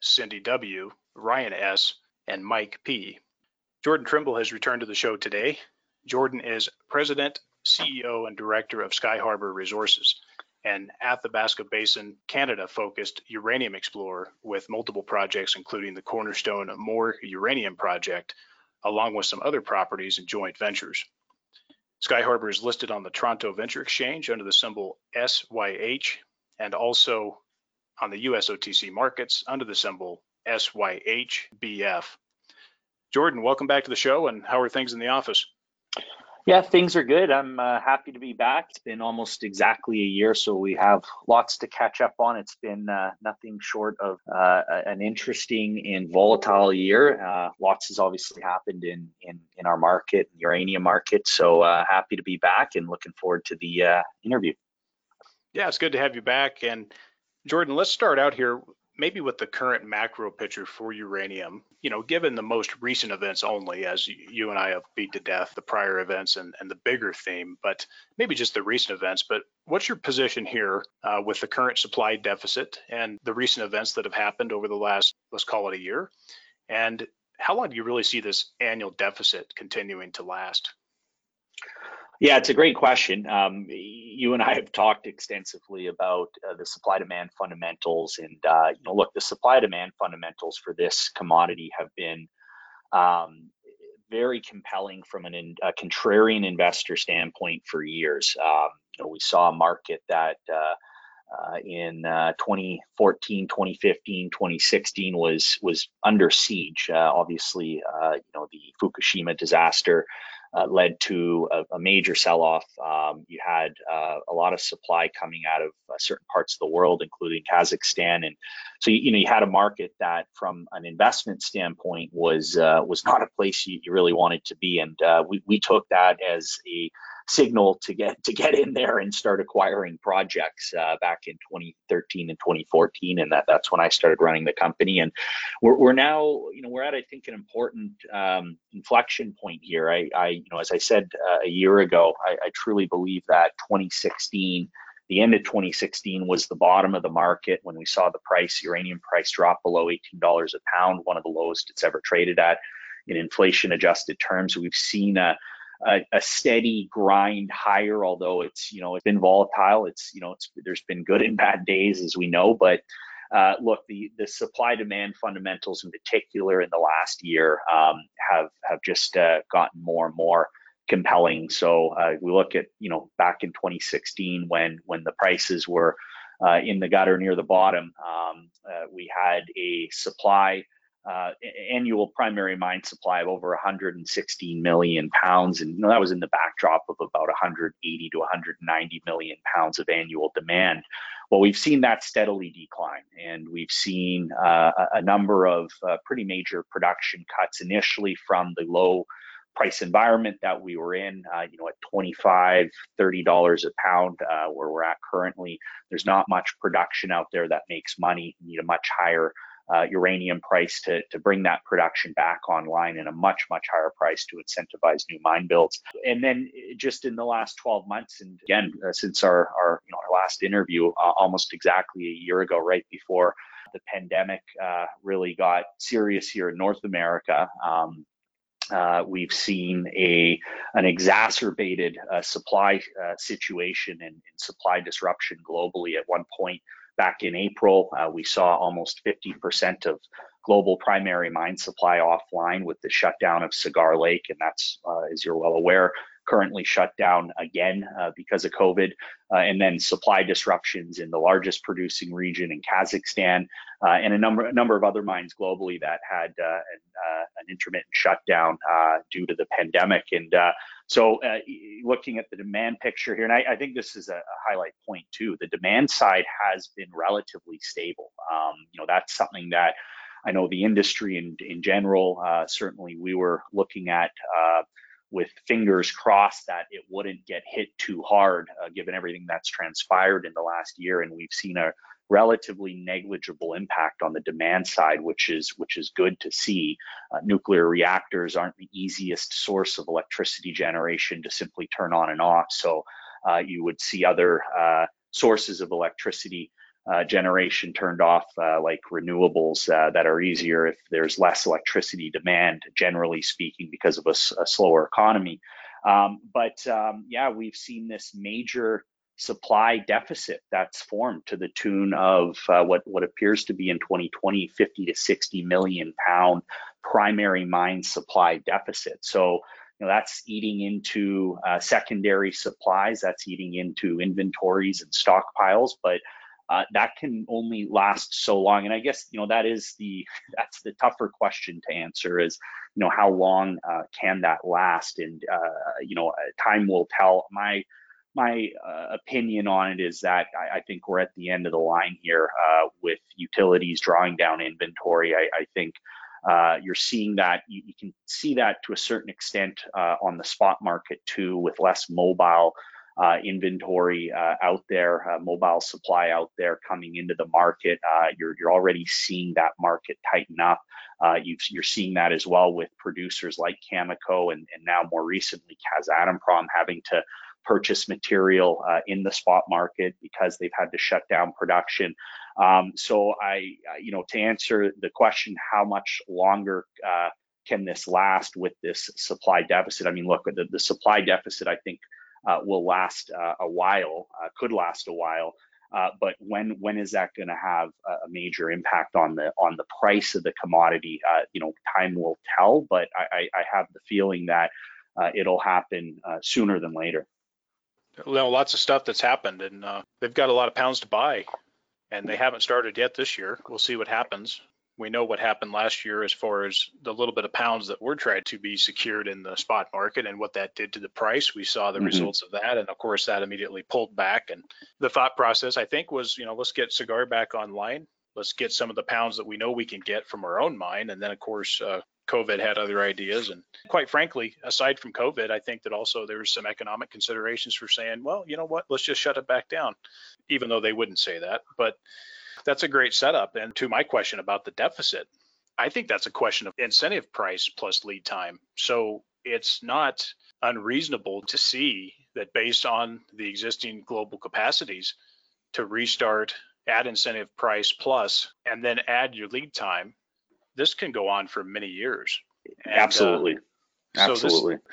Cindy W., Ryan S., and Mike P. Jordan Trimble has returned to the show today. Jordan is President, CEO, and Director of Skyharbour Resources, an Athabasca Basin, Canada focused uranium explorer with multiple projects, including the Cornerstone Moore Uranium Project, along with some other properties and joint ventures. Skyharbour is listed on the Toronto Venture Exchange under the symbol SYH and also on the US OTC markets under the symbol SYHBF. Jordan, welcome back to the show, and how are things in the office? Yeah, things are good. I'm uh, happy to be back. It's been almost exactly a year, so we have lots to catch up on. It's been uh, nothing short of uh, an interesting and volatile year. Uh, lots has obviously happened in in, in our market, uranium market. So uh, happy to be back and looking forward to the uh, interview. Yeah, it's good to have you back. And Jordan, let's start out here maybe with the current macro picture for uranium. You know, given the most recent events only, as you and I have beat to death the prior events and, and the bigger theme, but maybe just the recent events. But what's your position here uh, with the current supply deficit and the recent events that have happened over the last, let's call it a year? And how long do you really see this annual deficit continuing to last? Yeah, it's a great question. Um, you and I have talked extensively about uh, the supply demand fundamentals, and uh, you know, look, the supply demand fundamentals for this commodity have been um, very compelling from an, a contrarian investor standpoint for years. Um, you know, we saw a market that uh, uh in uh, 2014, 2015, 2016 was was under siege. Uh, obviously, you know, the Fukushima disaster uh, led to a, a major sell-off. Um, you had uh, a lot of supply coming out of uh, certain parts of the world, including Kazakhstan, and so you, know you had a market that, from an investment standpoint, was uh, was not a place you, you, really wanted to be, and uh, we we took that as a signal to get to get in there and start acquiring projects uh, back in 2013 and 2014 and that that's when I started running the company. And we're, we're now you know we're at I think an important um, inflection point here. I, I you know as I said uh, a year ago I, I truly believe that 2016 the end of 2016 was the bottom of the market when we saw the price uranium price drop below $18 a pound one of the lowest it's ever traded at. In inflation adjusted terms we've seen a a, a, steady grind higher, although it's you know it's been volatile. It's you know it's there's been good and bad days as we know, but uh, look the the supply demand fundamentals in particular in the last year um, have have just uh, gotten more and more compelling. So uh, we look at you know back in 2016 when when the prices were uh, in the gutter near the bottom, um, uh, we had a supply uh, annual primary mine supply of over 116 million pounds, and you know, that was in the backdrop of about 180 to 190 million pounds of annual demand. Well, we've seen that steadily decline, and we've seen uh, a number of uh, pretty major production cuts initially from the low price environment that we were in, uh, you know, at 25, 30 dollars a pound, uh, where we're at currently. There's not much production out there that makes money. You need a much higher uh, uranium price to, to bring that production back online and a much, much higher price to incentivize new mine builds. And then uh, just in the last 12 months, and again, uh, since our, our, you know, our last interview, uh, almost exactly a year ago, right before the pandemic uh, really got serious here in North America, um, uh, we've seen a an exacerbated uh, supply uh, situation and, and, supply disruption globally. At one point, back in April, uh, we saw almost 50% of global primary mine supply offline with the shutdown of Cigar Lake, and that's, uh, as you're well aware, currently shut down again uh, because of COVID, uh, and then supply disruptions in the largest producing region in Kazakhstan, uh, and a number a number of other mines globally that had uh, an, uh, an, intermittent shutdown due to the pandemic. And so, looking at the demand picture here, and I, I think this is a, a, highlight point too. The demand side has been relatively stable. Um, you know, that's something that I know the industry in, in general, uh, certainly we were looking at uh, with fingers crossed that it wouldn't get hit too hard, uh, given everything that's transpired in the last year. And we've seen a relatively negligible impact on the demand side, which is which is good to see. Uh, nuclear reactors aren't the easiest source of electricity generation to simply turn on and off. So uh, you would see other uh, sources of electricity uh, generation turned off, uh, like renewables uh, that are easier if there's less electricity demand, generally speaking, because of a, a slower economy. Um, but um, yeah, we've seen this major supply deficit that's formed to the tune of uh, what what appears to be in 2020 50 to 60 million pound primary mine supply deficit. So you know, that's eating into uh, secondary supplies, that's eating into inventories and stockpiles, but uh, that can only last so long. And I guess you know that is the that's the tougher question to answer is you know how long uh, can that last? And uh, you know time will tell. My my uh, opinion on it is that I, I, think we're at the end of the line here uh, with utilities drawing down inventory. I, I think uh, you're seeing that you, you, can see that to a certain extent on the spot market too, with less mobile uh, inventory uh, out there, uh, mobile supply out there coming into the market. Uh, you're, you're already seeing that market tighten up. Uh, you are seeing that as well with producers like Cameco and, and now more recently Kazatomprom having to purchase material uh, in the spot market because they've had to shut down production. Um, so I, you know, to answer the question, how much longer can this last with this supply deficit? I mean, look, the, the supply deficit, I think, uh, will last uh, a while, uh, could last a while. Uh, but when when is that going to have a major impact on the on the price of the commodity? Uh, you know, time will tell. But I, I have the feeling that uh, it'll happen sooner than later. You know, lots of stuff that's happened, and they've got a lot of pounds to buy, and they haven't started yet this year. We'll see what happens we know what happened last year as far as the little bit of pounds that were tried to be secured in the spot market and what that did to the price. We saw the mm-hmm. results of that. And of course, that immediately pulled back. And the thought process, I think, was, you know, let's get Cigar back online. Let's get some of the pounds that we know we can get from our own mine. And then, of course, uh, COVID had other ideas. And quite frankly, aside from COVID, I think that also there's some economic considerations for saying, well, you know what, let's just shut it back down, even though they wouldn't say that. But that's a great setup. And to my question about the deficit, I think that's a question of incentive price plus lead time. So it's not unreasonable to see that based on the existing global capacities to restart, add incentive price plus, and then add your lead time, this can go on for many years. And, Absolutely. Uh, Absolutely. This,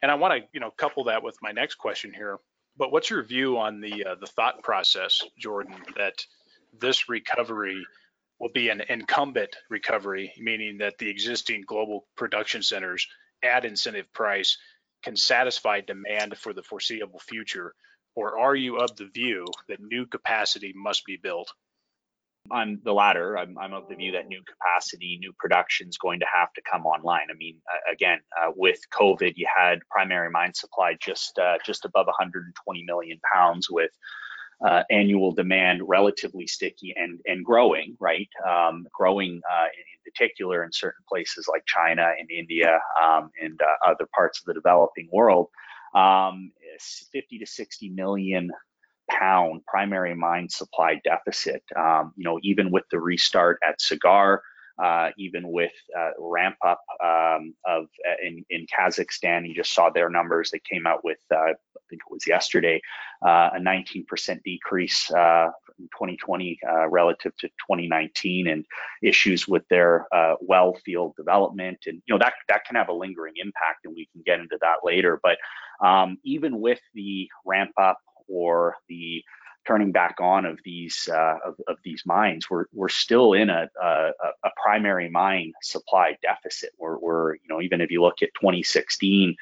and I want to, you know, couple that with my next question here. But what's your view on the uh, the thought process, Jordan, that this recovery will be an incumbent recovery, meaning that the existing global production centers at incentive price can satisfy demand for the foreseeable future? Or are you of the view that new capacity must be built? I'm the latter. I'm, I'm, of the view that new capacity, new production is going to have to come online. I mean, again, uh, with COVID, you had primary mine supply just uh, just above 120 million pounds, with uh, annual demand relatively sticky and and growing, right? Um, growing uh, in particular in certain places like China and India um, and uh, other parts of the developing world. Um, 50 to 60 million pound primary mine supply deficit. Um, you know, even with the restart at Cigar, uh, even with uh, ramp up um, of uh, in, in Kazakhstan. You just saw their numbers. They came out with, uh, I think it was yesterday, uh, a 19% decrease uh, in 2020 relative to 2019, and issues with their well field development. And you know that that can have a lingering impact, and we can get into that later. But um, even with the ramp up or the turning back on of these uh, of, of, these mines, we're we're still in a, a, a primary mine supply deficit. We're, we're you know even if you look at 2016,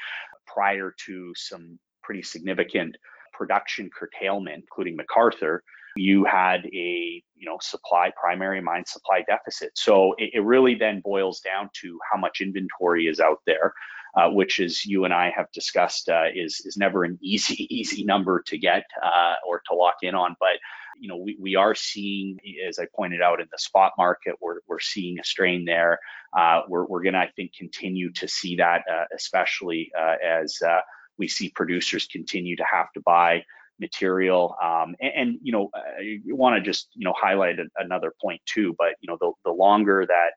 prior to some pretty significant production curtailment, including McArthur, you had a you know supply primary mine supply deficit. So it, it really then boils down to how much inventory is out there. Uh, which, as you and I have discussed, uh, is is never an easy easy number to get uh, or to lock in on. But you know, we, we are seeing, as I pointed out in the spot market, we're, we're seeing a strain there. Uh, we're we're going to, I think, continue to see that, uh, especially uh, as we see producers continue to have to buy material. Um, and, and, you know, I want to just you know highlight another point too. But you know, the the longer that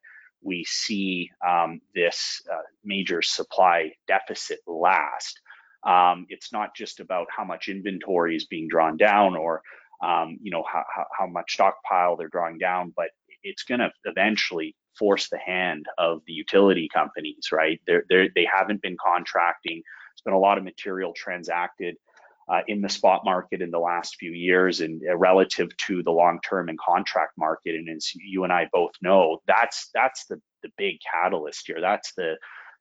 we see um, this uh, major supply deficit last. Um, it's not just about how much inventory is being drawn down or um, you know how, how, much stockpile they're drawing down, but it's going to eventually force the hand of the utility companies, right? They're, they're, they haven't been contracting. There's been a lot of material transacted uh, in the spot market in the last few years and uh, relative to the long-term and contract market. And as you and I both know, that's that's the the big catalyst here. That's the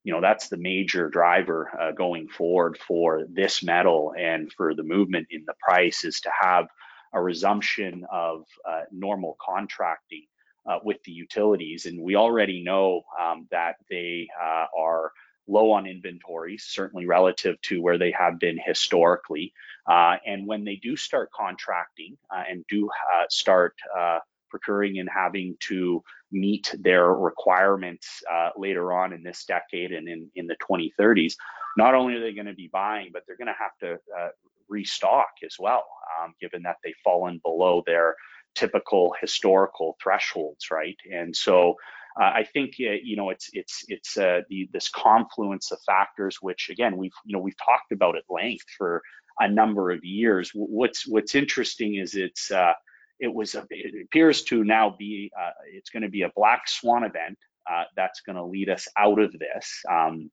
you know that's the major driver uh, going forward for this metal and for the movement in the price is to have a resumption of uh, normal contracting uh, with the utilities. And we already know um, that they uh, are low on inventories, certainly relative to where they have been historically. Uh, and when they do start contracting uh, and do uh, start uh, procuring and having to meet their requirements uh, later on in this decade and in, in the 2030s, not only are they going to be buying, but they're going to have to uh, restock as well, um, given that they've fallen below their typical historical thresholds, right? And so I think uh, you know it's it's it's uh, the, this confluence of factors, which again we've you know we've talked about at length for a number of years. What's what's interesting is it's uh, it was a, it appears to now be uh, it's going to be a black swan event uh, that's going to lead us out of this. Um,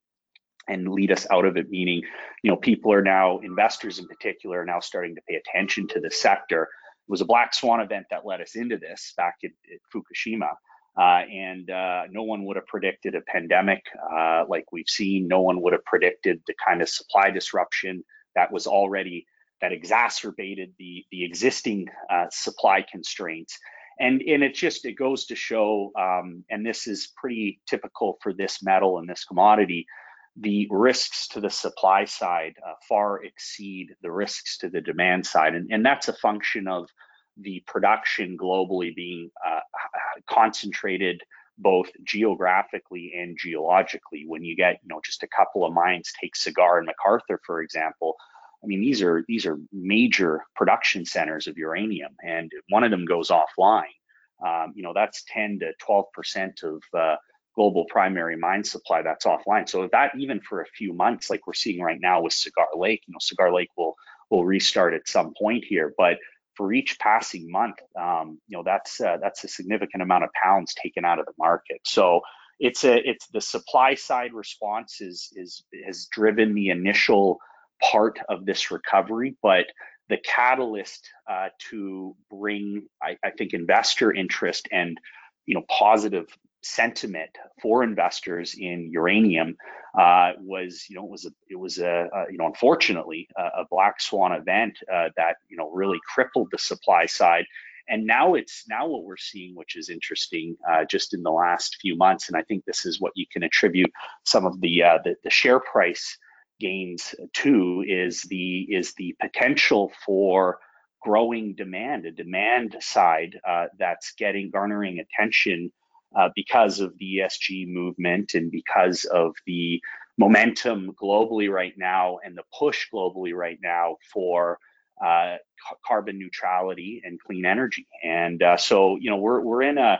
and lead us out of it meaning you know people are now investors in particular are now starting to pay attention to the sector it was a black swan event that led us into this back at fukushima uh, and uh, no one would have predicted a pandemic uh, like we've seen. No one would have predicted the kind of supply disruption that was already that exacerbated the the existing uh, supply constraints. And and it just it goes to show, um, and this is pretty typical for this metal and this commodity. The risks to the supply side uh, far exceed the risks to the demand side, and, and that's a function of the production globally being uh, concentrated both geographically and geologically. When you get, you know, just a couple of mines, take Cigar and McArthur, for example. I mean, these are these are major production centers of uranium, and one of them goes offline. Um, you know, that's 10 to 12 percent of uh, global primary mine supply that's offline. So that even for a few months, like we're seeing right now with Cigar Lake, you know, Cigar Lake will will restart at some point here, but for each passing month, um, you know, that's uh, that's a significant amount of pounds taken out of the market. So it's a it's the supply side response is is has driven the initial part of this recovery, but the catalyst uh, to bring, I, I think, investor interest and you know positive sentiment for investors in uranium uh, was, you know, it was a, it was a, a you know, unfortunately, a, a black swan event uh, that you know really crippled the supply side. And now it's now what we're seeing, which is interesting, uh, just in the last few months. And I think this is what you can attribute some of the uh, the, the share price gains to is the is the potential for growing demand, a demand side uh, that's getting garnering attention uh, because of the ESG movement and because of the momentum globally right now and the push globally right now for uh, carbon neutrality and clean energy. And uh, so, you know, we're we're in a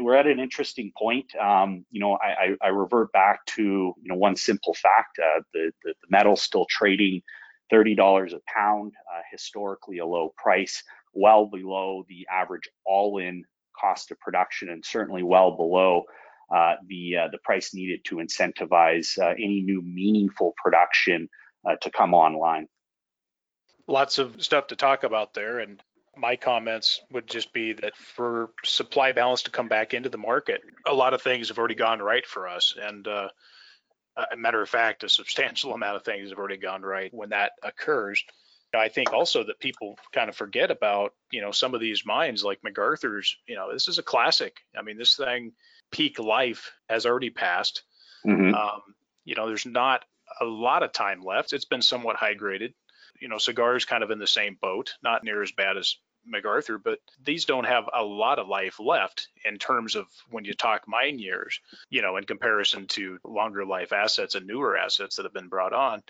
we're at an interesting point. Um, you know, I, I, revert back to you know one simple fact: uh, the, the the metal's still trading thirty dollars a pound, uh, historically a low price, well below the average all-in cost of production and certainly well below uh, the uh, the price needed to incentivize uh, any new meaningful production uh, to come online. Lots of stuff to talk about there, and my comments would just be that for supply balance to come back into the market, a lot of things have already gone right for us, and uh, a matter of fact, a substantial amount of things have already gone right when that occurs. I think also that people kind of forget about, you know, some of these mines like McArthur's, you know, this is a classic. I mean, this thing peak life has already passed. Mm-hmm. Um, you know, there's not a lot of time left. It's been somewhat high graded. You know, Cigar is kind of in the same boat, not near as bad as McArthur, but these don't have a lot of life left in terms of when you talk mine years, you know, in comparison to longer life assets and newer assets that have been brought on.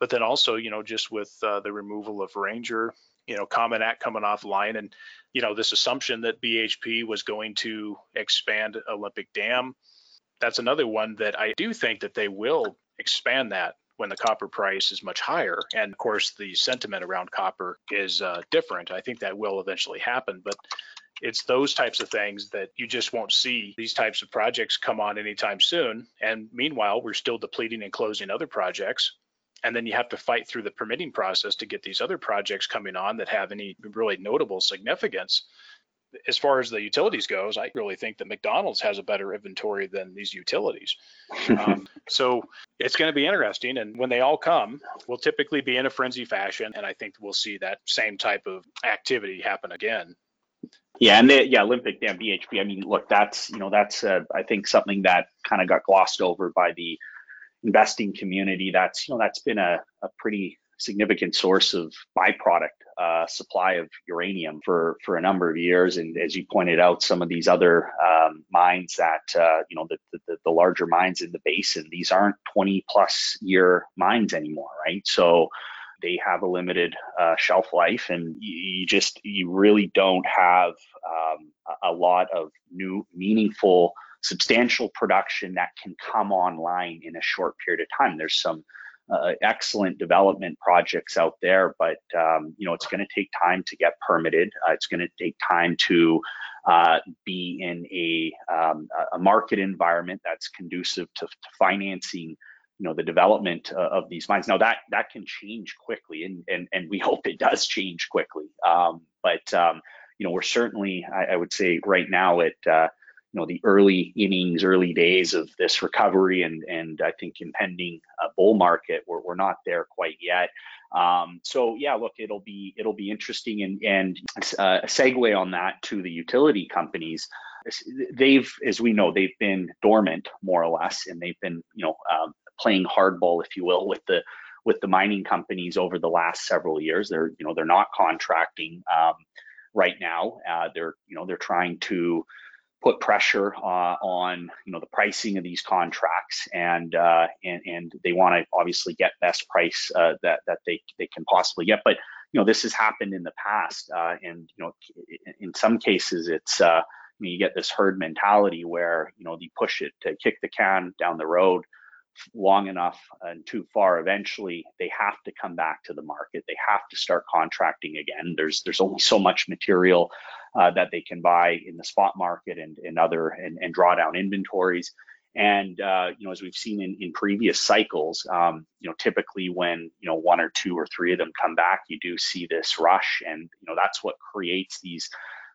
But then also, you know, just with uh, the removal of Ranger, you know, Common Act coming offline and, you know, this assumption that BHP was going to expand Olympic Dam. That's another one that I do think that they will expand that when the copper price is much higher. And of course, the sentiment around copper is uh, different. I think that will eventually happen, but it's those types of things that you just won't see these types of projects come on anytime soon. And meanwhile, we're still depleting and closing other projects. And then you have to fight through the permitting process to get these other projects coming on that have any really notable significance as far as the utilities goes, I really think that McDonald's has a better inventory than these utilities. um, so it's going to be interesting. And when they all come, we'll typically be in a frenzy fashion. And I think we'll see that same type of activity happen again. Yeah, and the, yeah, Olympic Dam BHP. I mean, look, that's you know that's uh, I think something that kind of got glossed over by the investing community. That's you know that's been a, a pretty significant source of byproduct uh, supply of uranium for for a number of years. And as you pointed out, some of these other um, mines that uh, you know the, the, the larger mines in the basin, these aren't 20 plus year mines anymore, right? So they have a limited uh, shelf life, and you, you, just you really don't have um, a lot of new meaningful substantial production that can come online in a short period of time. There's some uh, excellent development projects out there, but um, you know it's going to take time to get permitted. Uh, it's going to take time to uh, be in a, um, a market environment that's conducive to, to, financing you know the development uh, of these mines. Now that that can change quickly, and and and we hope it does change quickly. Um, but um, you know we're certainly I, I, would say right now at uh, you know the early innings, early days of this recovery, and and I think impending uh, bull market. We're we're not there quite yet. Um, so yeah, look, it'll be it'll be interesting, and and uh, a segue on that to the utility companies. They've, as we know, they've been dormant more or less, and they've been you know um, playing hardball, if you will, with the with the mining companies over the last several years. They're you know they're not contracting um, right now. Uh, they're you know they're trying to put pressure uh, on you know the pricing of these contracts and uh, and and they want to obviously get best price uh, that that they they can possibly get. But you know this has happened in the past uh, and you know in some cases it's uh, I mean, you get this herd mentality where you know you push it to kick the can down the road long enough and too far eventually they have to come back to the market. They have to start contracting again. There's there's only so much material uh, that they can buy in the spot market and, and other and, and draw down inventories. And uh, you know as we've seen in, in previous cycles um, you know typically when you know one or two or three of them come back you do see this rush. And you know that's what creates these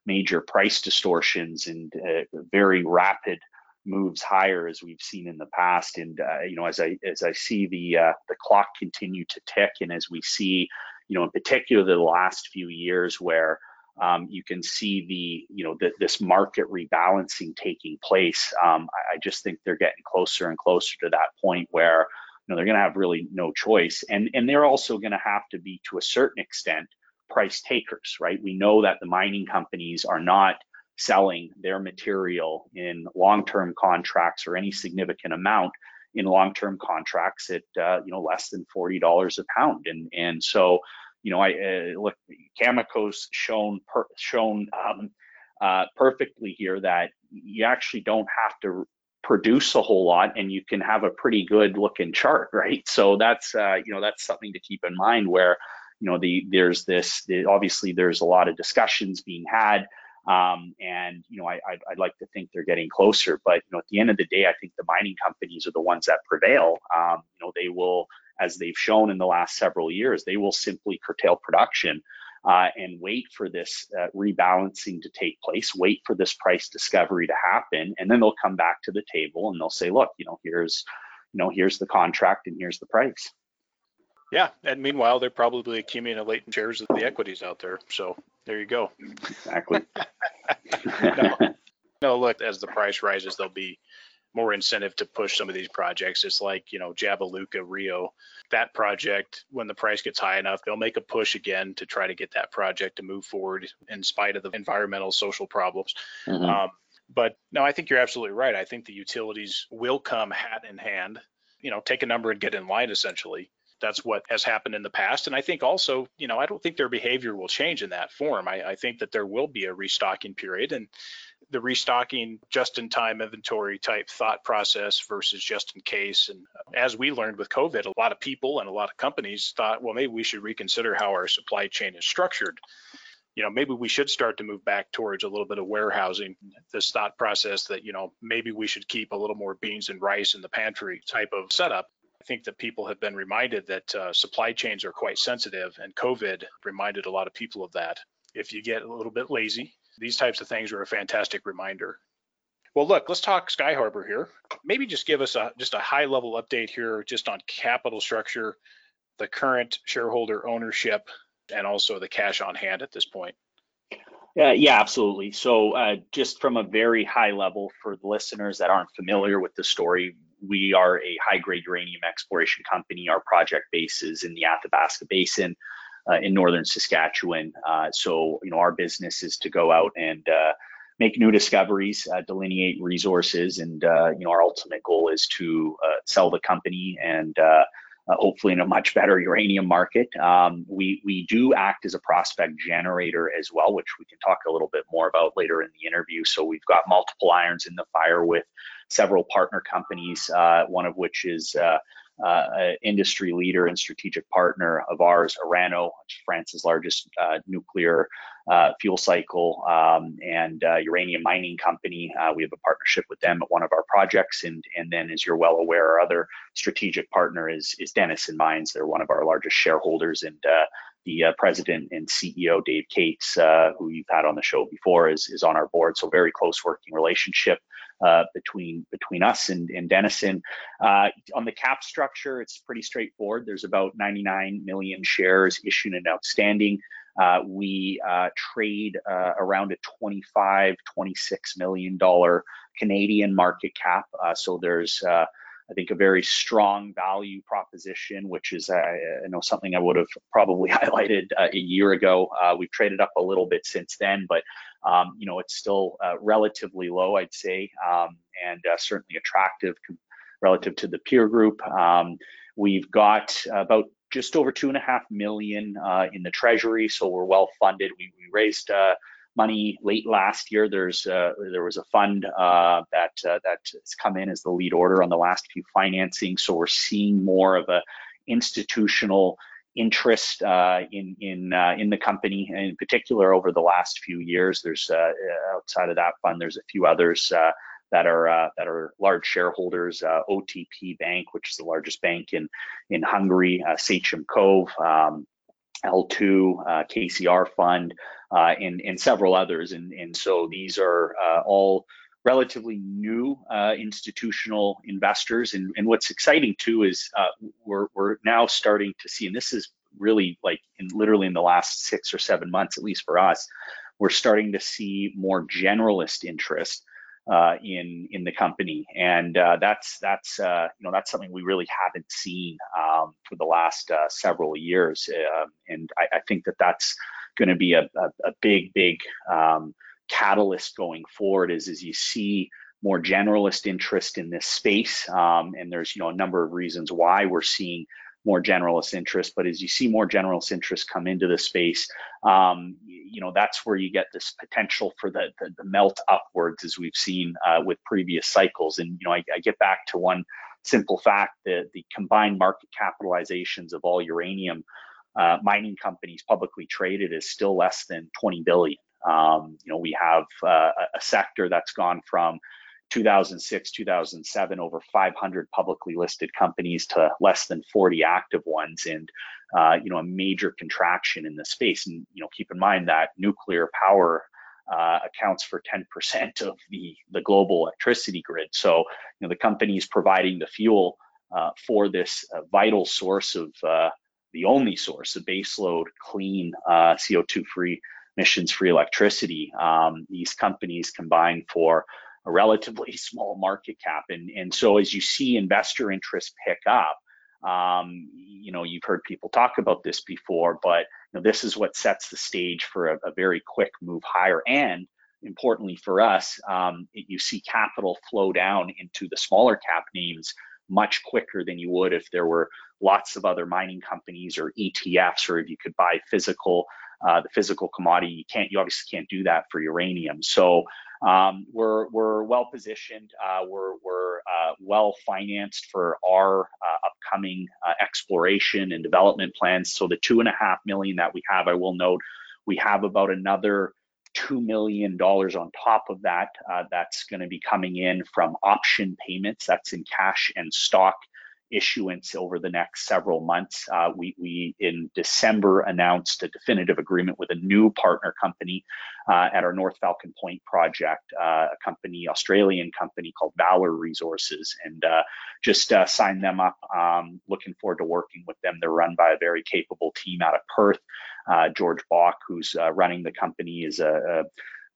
major price distortions and uh, very rapid moves higher as we've seen in the past. And uh, you know, as I as I see the uh, the clock continue to tick, and as we see, you know, in particular the last few years where um, you can see the you know the, this market rebalancing taking place. Um, I, I, just think they're getting closer and closer to that point where you know they're going to have really no choice, and and they're also going to have to be to a certain extent price takers, right? We know that the mining companies are not selling their material in long-term contracts or any significant amount in long-term contracts at uh, you know less than forty dollars a pound, and and so you know I uh, look Cameco's shown per, shown um, uh, perfectly here that you actually don't have to produce a whole lot and you can have a pretty good looking chart right? So that's uh, you know that's something to keep in mind where you know the there's this the, obviously there's a lot of discussions being had um, and you know, I, I'd, I'd, like to think they're getting closer. But you know, at the end of the day, I think the mining companies are the ones that prevail. Um, you know, they will, as they've shown in the last several years, they will simply curtail production. Uh, and wait for this uh, rebalancing to take place, wait for this price discovery to happen, and then they'll come back to the table and they'll say, look, you know, here's, you know, here's the contract and here's the price. Yeah, and meanwhile, they're probably accumulating shares of the equities out there. So there you go. Exactly. no, no, look, as the price rises, there'll be more incentive to push some of these projects. It's like, you know, Jabiluka, Rio, that project, when the price gets high enough, they'll make a push again to try to get that project to move forward in spite of the environmental, social problems. Mm-hmm. Um, but no, I think you're absolutely right. I think the utilities will come hat in hand, you know, take a number and get in line essentially that's what has happened in the past. And I think also, you know, I don't think their behavior will change in that form. I, I think that there will be a restocking period and the restocking just in time inventory type thought process versus just in case. And uh, as we learned with COVID, a lot of people and a lot of companies thought, well, maybe we should reconsider how our supply chain is structured you know maybe we should start to move back towards a little bit of warehousing this thought process that you know maybe we should keep a little more beans and rice in the pantry type of setup think that people have been reminded that uh, supply chains are quite sensitive, and COVID reminded a lot of people of that. If you get a little bit lazy, these types of things are a fantastic reminder. Well, look, let's talk Skyharbour here. Maybe just give us a just a high level update here, just on capital structure, the current shareholder ownership, and also the cash on hand at this point. Uh, yeah, absolutely. So, uh, just from a very high level for the listeners that aren't familiar with the story, we are a high grade uranium exploration company. Our project base is in the Athabasca Basin uh, in northern Saskatchewan. Uh, so, you know, our business is to go out and uh, make new discoveries, uh, delineate resources, and uh, you know, our ultimate goal is to sell the company and uh, hopefully in a much better uranium market. Um, we, we do act as a prospect generator as well, which we can talk a little bit more about later in the interview. So we've got multiple irons in the fire with several partner companies, uh, one of which is uh, uh, industry leader and strategic partner of ours, Orano, France's largest uh, nuclear uh, fuel cycle um, and uh, uranium mining company. Uh, we have a partnership with them at one of our projects, and and then, as you're well aware, our other strategic partner is is Denison Mines. They're one of our largest shareholders, and uh, the president and CEO Dave Cates, who you've had on the show before, is is on our board. So very close working relationship. Uh, between between us and, and Denison. Uh, on the cap structure, it's pretty straightforward. There's about 99 million shares issued and outstanding. Uh, we uh, trade uh, around a 25, 26 million dollar Canadian market cap. so there's I think a very strong value proposition, which is uh, I know something I would have probably highlighted uh, a year ago. Uh, we've traded up a little bit since then, but um, you know it's still relatively low, I'd say, um, and certainly attractive relative to the peer group. Um, we've got about just over two and a half million uh, in the treasury, so we're well funded. We, we raised uh, money late last year. There's uh, there was a fund uh, that uh, that's come in as the lead order on the last few financing, so we're seeing more of a institutional interest uh, in in uh, in the company, in particular over the last few years. There's uh, outside of that fund, there's a few others that are uh, that are large shareholders. Uh, OTP Bank, which is the largest bank in in Hungary, uh, Sachem Cove, um, L2, uh, KCR Fund, uh, and and several others. And and so these are uh, all relatively new institutional investors. And and what's exciting too is we're we're now starting to see, and this is really like in literally in the last six or seven months, at least for us, we're starting to see more generalist interest uh, in in the company, and uh, that's that's uh, you know that's something we really haven't seen um, for the last uh, several years, um, and I, I, think that that's going to be a, a, a, big big um, catalyst going forward. Is as you see more generalist interest in this space, um, and there's you know a number of reasons why we're seeing more generalist interest. But as you see more generalist interest come into the space, um, you know that's where you get this potential for the the, the melt upwards, as we've seen uh, with previous cycles. And you know, I, I get back to one simple fact that the combined market capitalizations of all uranium uh, mining companies publicly traded is still less than 20 billion. Um, you know, we have uh, a sector that's gone from 2006, 2007, over 500 publicly listed companies to less than 40 active ones, and uh, you know a major contraction in the space. And you know, keep in mind that nuclear power uh, accounts for 10% of the the global electricity grid. So you know the companies providing the fuel uh, for this uh, vital source of uh, the only source of baseload clean uh, CO2 free emissions free electricity. Um, these companies combine for a relatively small market cap. And, and so as you see investor interest pick up, um, you know, you've heard people talk about this before, but you know, this is what sets the stage for a, a very quick move higher. And importantly for us, um, it, you see capital flow down into the smaller cap names much quicker than you would if there were lots of other mining companies or ETFs, or if you could buy physical, uh, the physical commodity. You can't, you obviously can't do that for uranium. So um, we're we're well positioned. Uh, we're we're uh, well financed for our uh, upcoming uh, exploration and development plans. So the two and a half million that we have, I will note, we have about another two million dollars on top of that. Uh, that's going to be coming in from option payments. That's in cash and stock issuance over the next several months. Uh, we, we, in December, announced a definitive agreement with a new partner company uh, at our North Falcon Point project, uh, a company, Australian company called Valor Resources, and uh, just uh, signed them up. Um, looking forward to working with them. They're run by a very capable team out of Perth. Uh, George Bauk, who's running the company, is a, a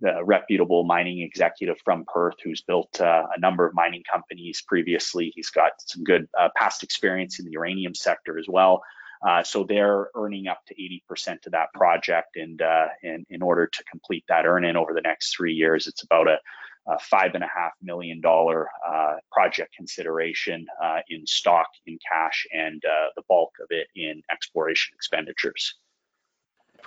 a reputable mining executive from Perth who's built uh, a number of mining companies previously. He's got some good uh, past experience in the uranium sector as well. Uh, so they're earning up to 80% of that project, and, uh, in order to complete that earn-in over the next three years, it's about a, a five and a half million dollar uh, project consideration uh, in stock, in cash, and the bulk of it in exploration expenditures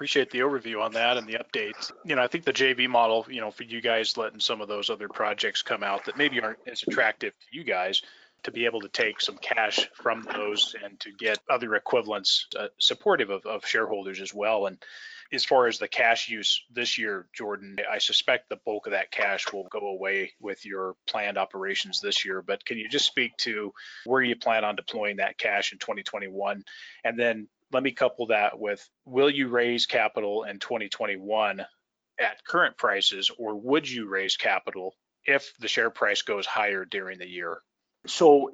appreciate the overview on that and the updates. You know, I think the JV model, you know, for you guys letting some of those other projects come out that maybe aren't as attractive to you guys to be able to take some cash from those and to get other equivalents uh, supportive of, of shareholders as well. And as far as the cash use this year, Jordan, I suspect the bulk of that cash will go away with your planned operations this year. But can you just speak to where you plan on deploying that cash in 2021? And then let me couple that with will you raise capital in 2021 at current prices or would you raise capital if the share price goes higher during the year? So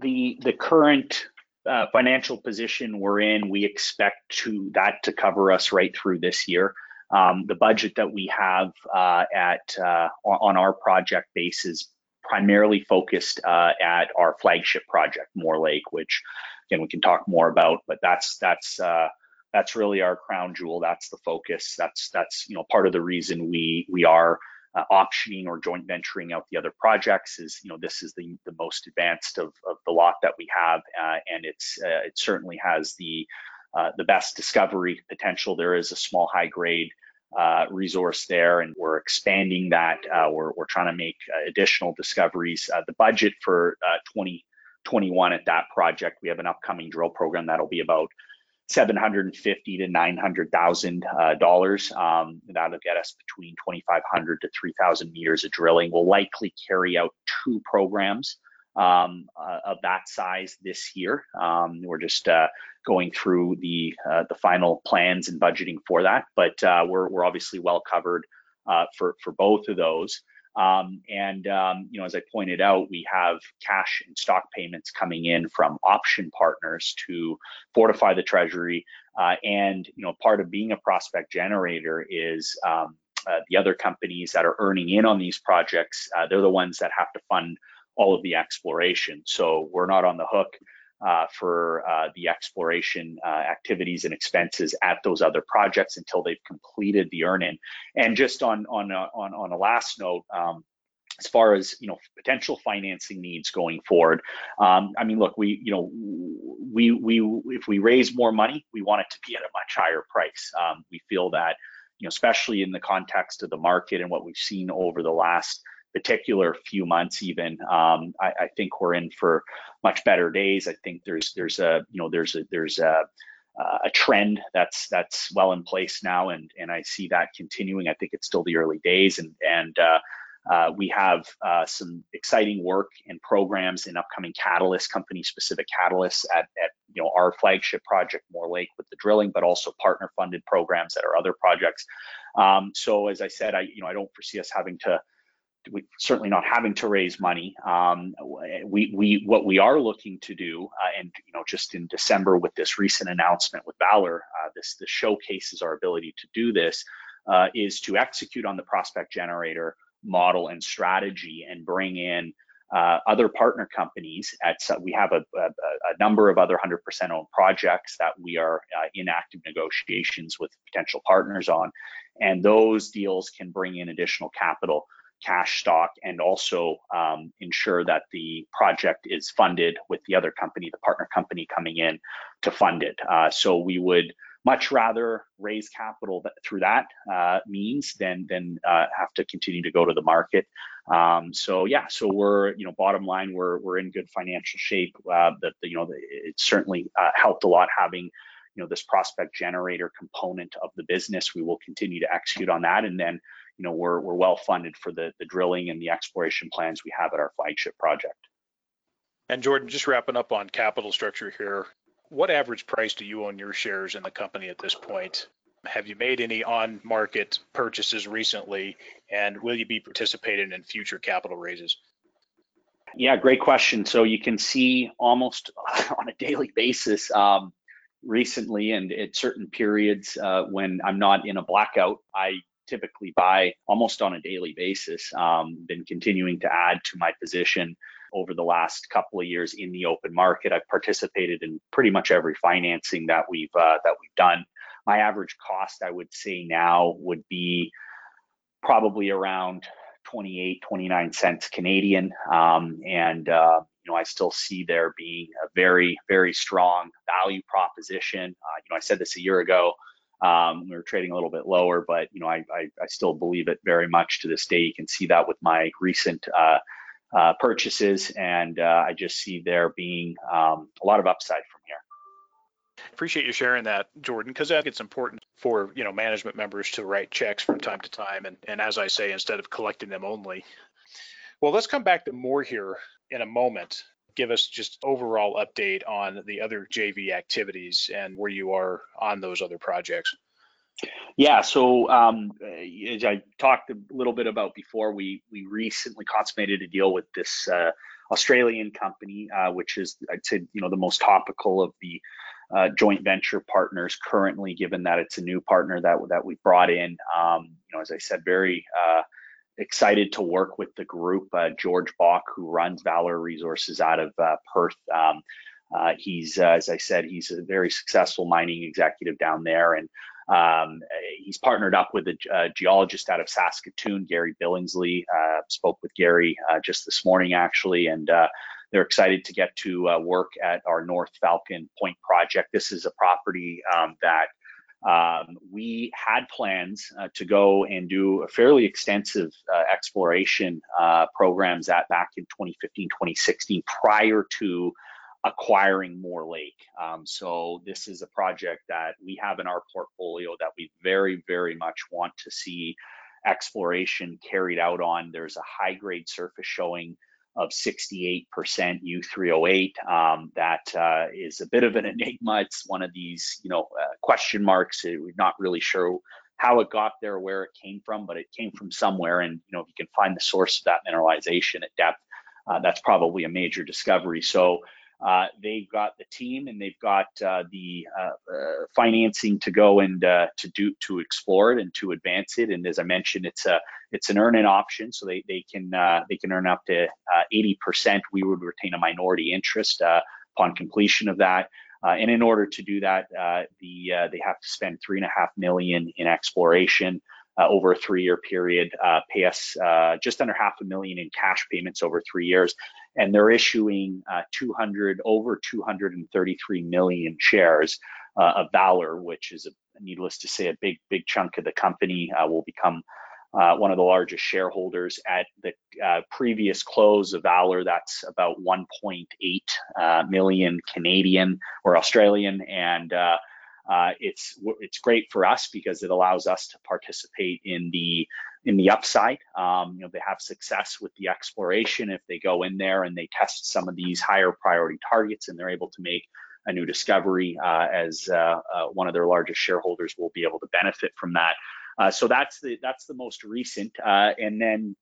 the the current uh, financial position we're in, we expect to that to cover us right through this year. Um, the budget that we have uh, at uh, on our project base is primarily focused uh, at our flagship project, Moore Lake, which again we can talk more about but that's that's uh, that's really our crown jewel that's the focus that's that's you know part of the reason we we are uh, optioning or joint venturing out the other projects is you know this is the the most advanced of, of the lot that we have uh, and it's uh, it certainly has the uh, the best discovery potential there is a small high grade uh, resource there, and we're expanding that. Uh, we're, we're trying to make additional discoveries. The budget for 20 21 at that project. We have an upcoming drill program that'll be about 750 to 900,000 uh, dollars. Um, that'll get us between 2,500 to 3,000 meters of drilling. We'll likely carry out two programs um, uh, of that size this year. Um, we're just uh, going through the uh, the final plans and budgeting for that, but uh, we're we're obviously well covered uh, for for both of those. Um, and um, you know, as I pointed out, we have cash and stock payments coming in from option partners to fortify the treasury. Uh, and you know, part of being a prospect generator is um, uh, the other companies that are earning in on these projects. Uh, they're the ones that have to fund all of the exploration. So we're not on the hook uh, for uh, the exploration uh, activities and expenses at those other projects until they've completed the earn-in. And just on on a, on, on a last note. Um, as far as you know potential financing needs going forward um, i mean look we you know we we if we raise more money we want it to be at a much higher price um, we feel that you know especially in the context of the market and what we've seen over the last particular few months even. Um, I, I, think we're in for much better days. I think there's there's a you know there's a there's a uh, a trend that's that's well in place now and and i see that continuing. I think it's still the early days and and uh, uh, we have uh, some exciting work and programs in upcoming catalyst company specific catalysts at, at you know our flagship project Moore Lake with the drilling, but also partner funded programs at our other projects. Um, so as I said, I you know I don't foresee us having to we certainly not having to raise money. Um, we, we, what we are looking to do, uh, and you know, just in December with this recent announcement with Valor, uh, this this showcases our ability to do this, uh, is to execute on the prospect generator model and strategy and bring in uh, other partner companies at we have a, a, a, number of other 100% owned projects that we are uh, in active negotiations with potential partners on and those deals can bring in additional capital cash stock and also um, ensure that the project is funded with the other company the partner company coming in to fund it uh, so we would much rather raise capital through that uh, means than than uh, have to continue to go to the market. Um, so yeah, so we're you know bottom line we're we're in good financial shape. Uh, that you know it certainly uh, helped a lot having you know this prospect generator component of the business. We will continue to execute on that, and then you know we're we're well funded for the the drilling and the exploration plans we have at our flagship project. And Jordan, just wrapping up on capital structure here, what average price do you own your shares in the company at this point? Have you made any on market purchases recently? And will you be participating in future capital raises? Yeah, great question. So you can see almost on a daily basis um, recently and at certain periods uh, when I'm not in a blackout, I typically buy almost on a daily basis. Um, been continuing to add to my position over the last couple of years in the open market. I've participated in pretty much every financing that we've uh, that we've done. My average cost, I would say now, would be probably around 28, 29 cents Canadian. Um, and uh, you know, I still see there being a very, very strong value proposition. Uh, you know, I said this a year ago. Um, we were trading a little bit lower, but you know, I, I, I, still believe it very much to this day. You can see that with my recent uh, uh, purchases, and uh, I just see there being um, a lot of upside from here. Appreciate you sharing that, Jordan, because I think it's important for you know management members to write checks from time to time, and and as I say, instead of collecting them only. Well, let's come back to more here in a moment. Give us just overall update on the other JV activities and where you are on those other projects. Yeah, so um, as I talked a little bit about before, we we recently consummated a deal with this uh, Australian company, uh, which is I'd say you know the most topical of the uh, joint venture partners currently, given that it's a new partner that that we brought in. Um, you know, as I said, very uh, excited to work with the group. Uh, George Bauk, who runs Valor Resources out of uh, Perth. Um, he's, as I said, he's a very successful mining executive down there, and um, he's partnered up with a, a, geologist out of Saskatoon, Gary Billingsley. Uh, spoke with Gary uh, just this morning, actually, and uh, they're excited to get to uh, work at our North Falcon Point project. This is a property um, that um, we had plans uh, to go and do a fairly extensive uh, exploration programs at back in 2015, 2016, prior to acquiring Moore Lake. Um, so this is a project that we have in our portfolio that we very, very much want to see exploration carried out on. There's a high grade surface showing of 68% U3O8. Um, that uh, is a bit of an enigma. It's one of these, you know, uh, question marks. We're not really sure how it got there, where it came from, but it came from somewhere. And you know, if you can find the source of that mineralization at depth, uh, that's probably a major discovery. So uh, they've got the team and they've got uh, the uh, uh financing to go and uh, to do to explore it and to advance it. And as I mentioned, it's a it's an earn-in option, so they they can uh, they can earn up to 80%. We would retain a minority interest upon completion of that. and in order to do that, the they have to spend three and a half million in exploration. Uh, over a three-year period, uh, pay us uh, just under half a million in cash payments over three years, and they're issuing 200 over 233 million shares of Valor, which is, a, needless to say, a big big chunk of the company will become uh, one of the largest shareholders at the uh, previous close of Valor. That's about 1.8 uh, million Canadian or Australian, and uh, it's it's great for us because it allows us to participate in the in the upside. Um, you know, they have success with the exploration if they go in there and they test some of these higher priority targets and they're able to make a new discovery. Uh, as uh, uh one of their largest shareholders will be able to benefit from that. Uh, so that's the that's the most recent. And then,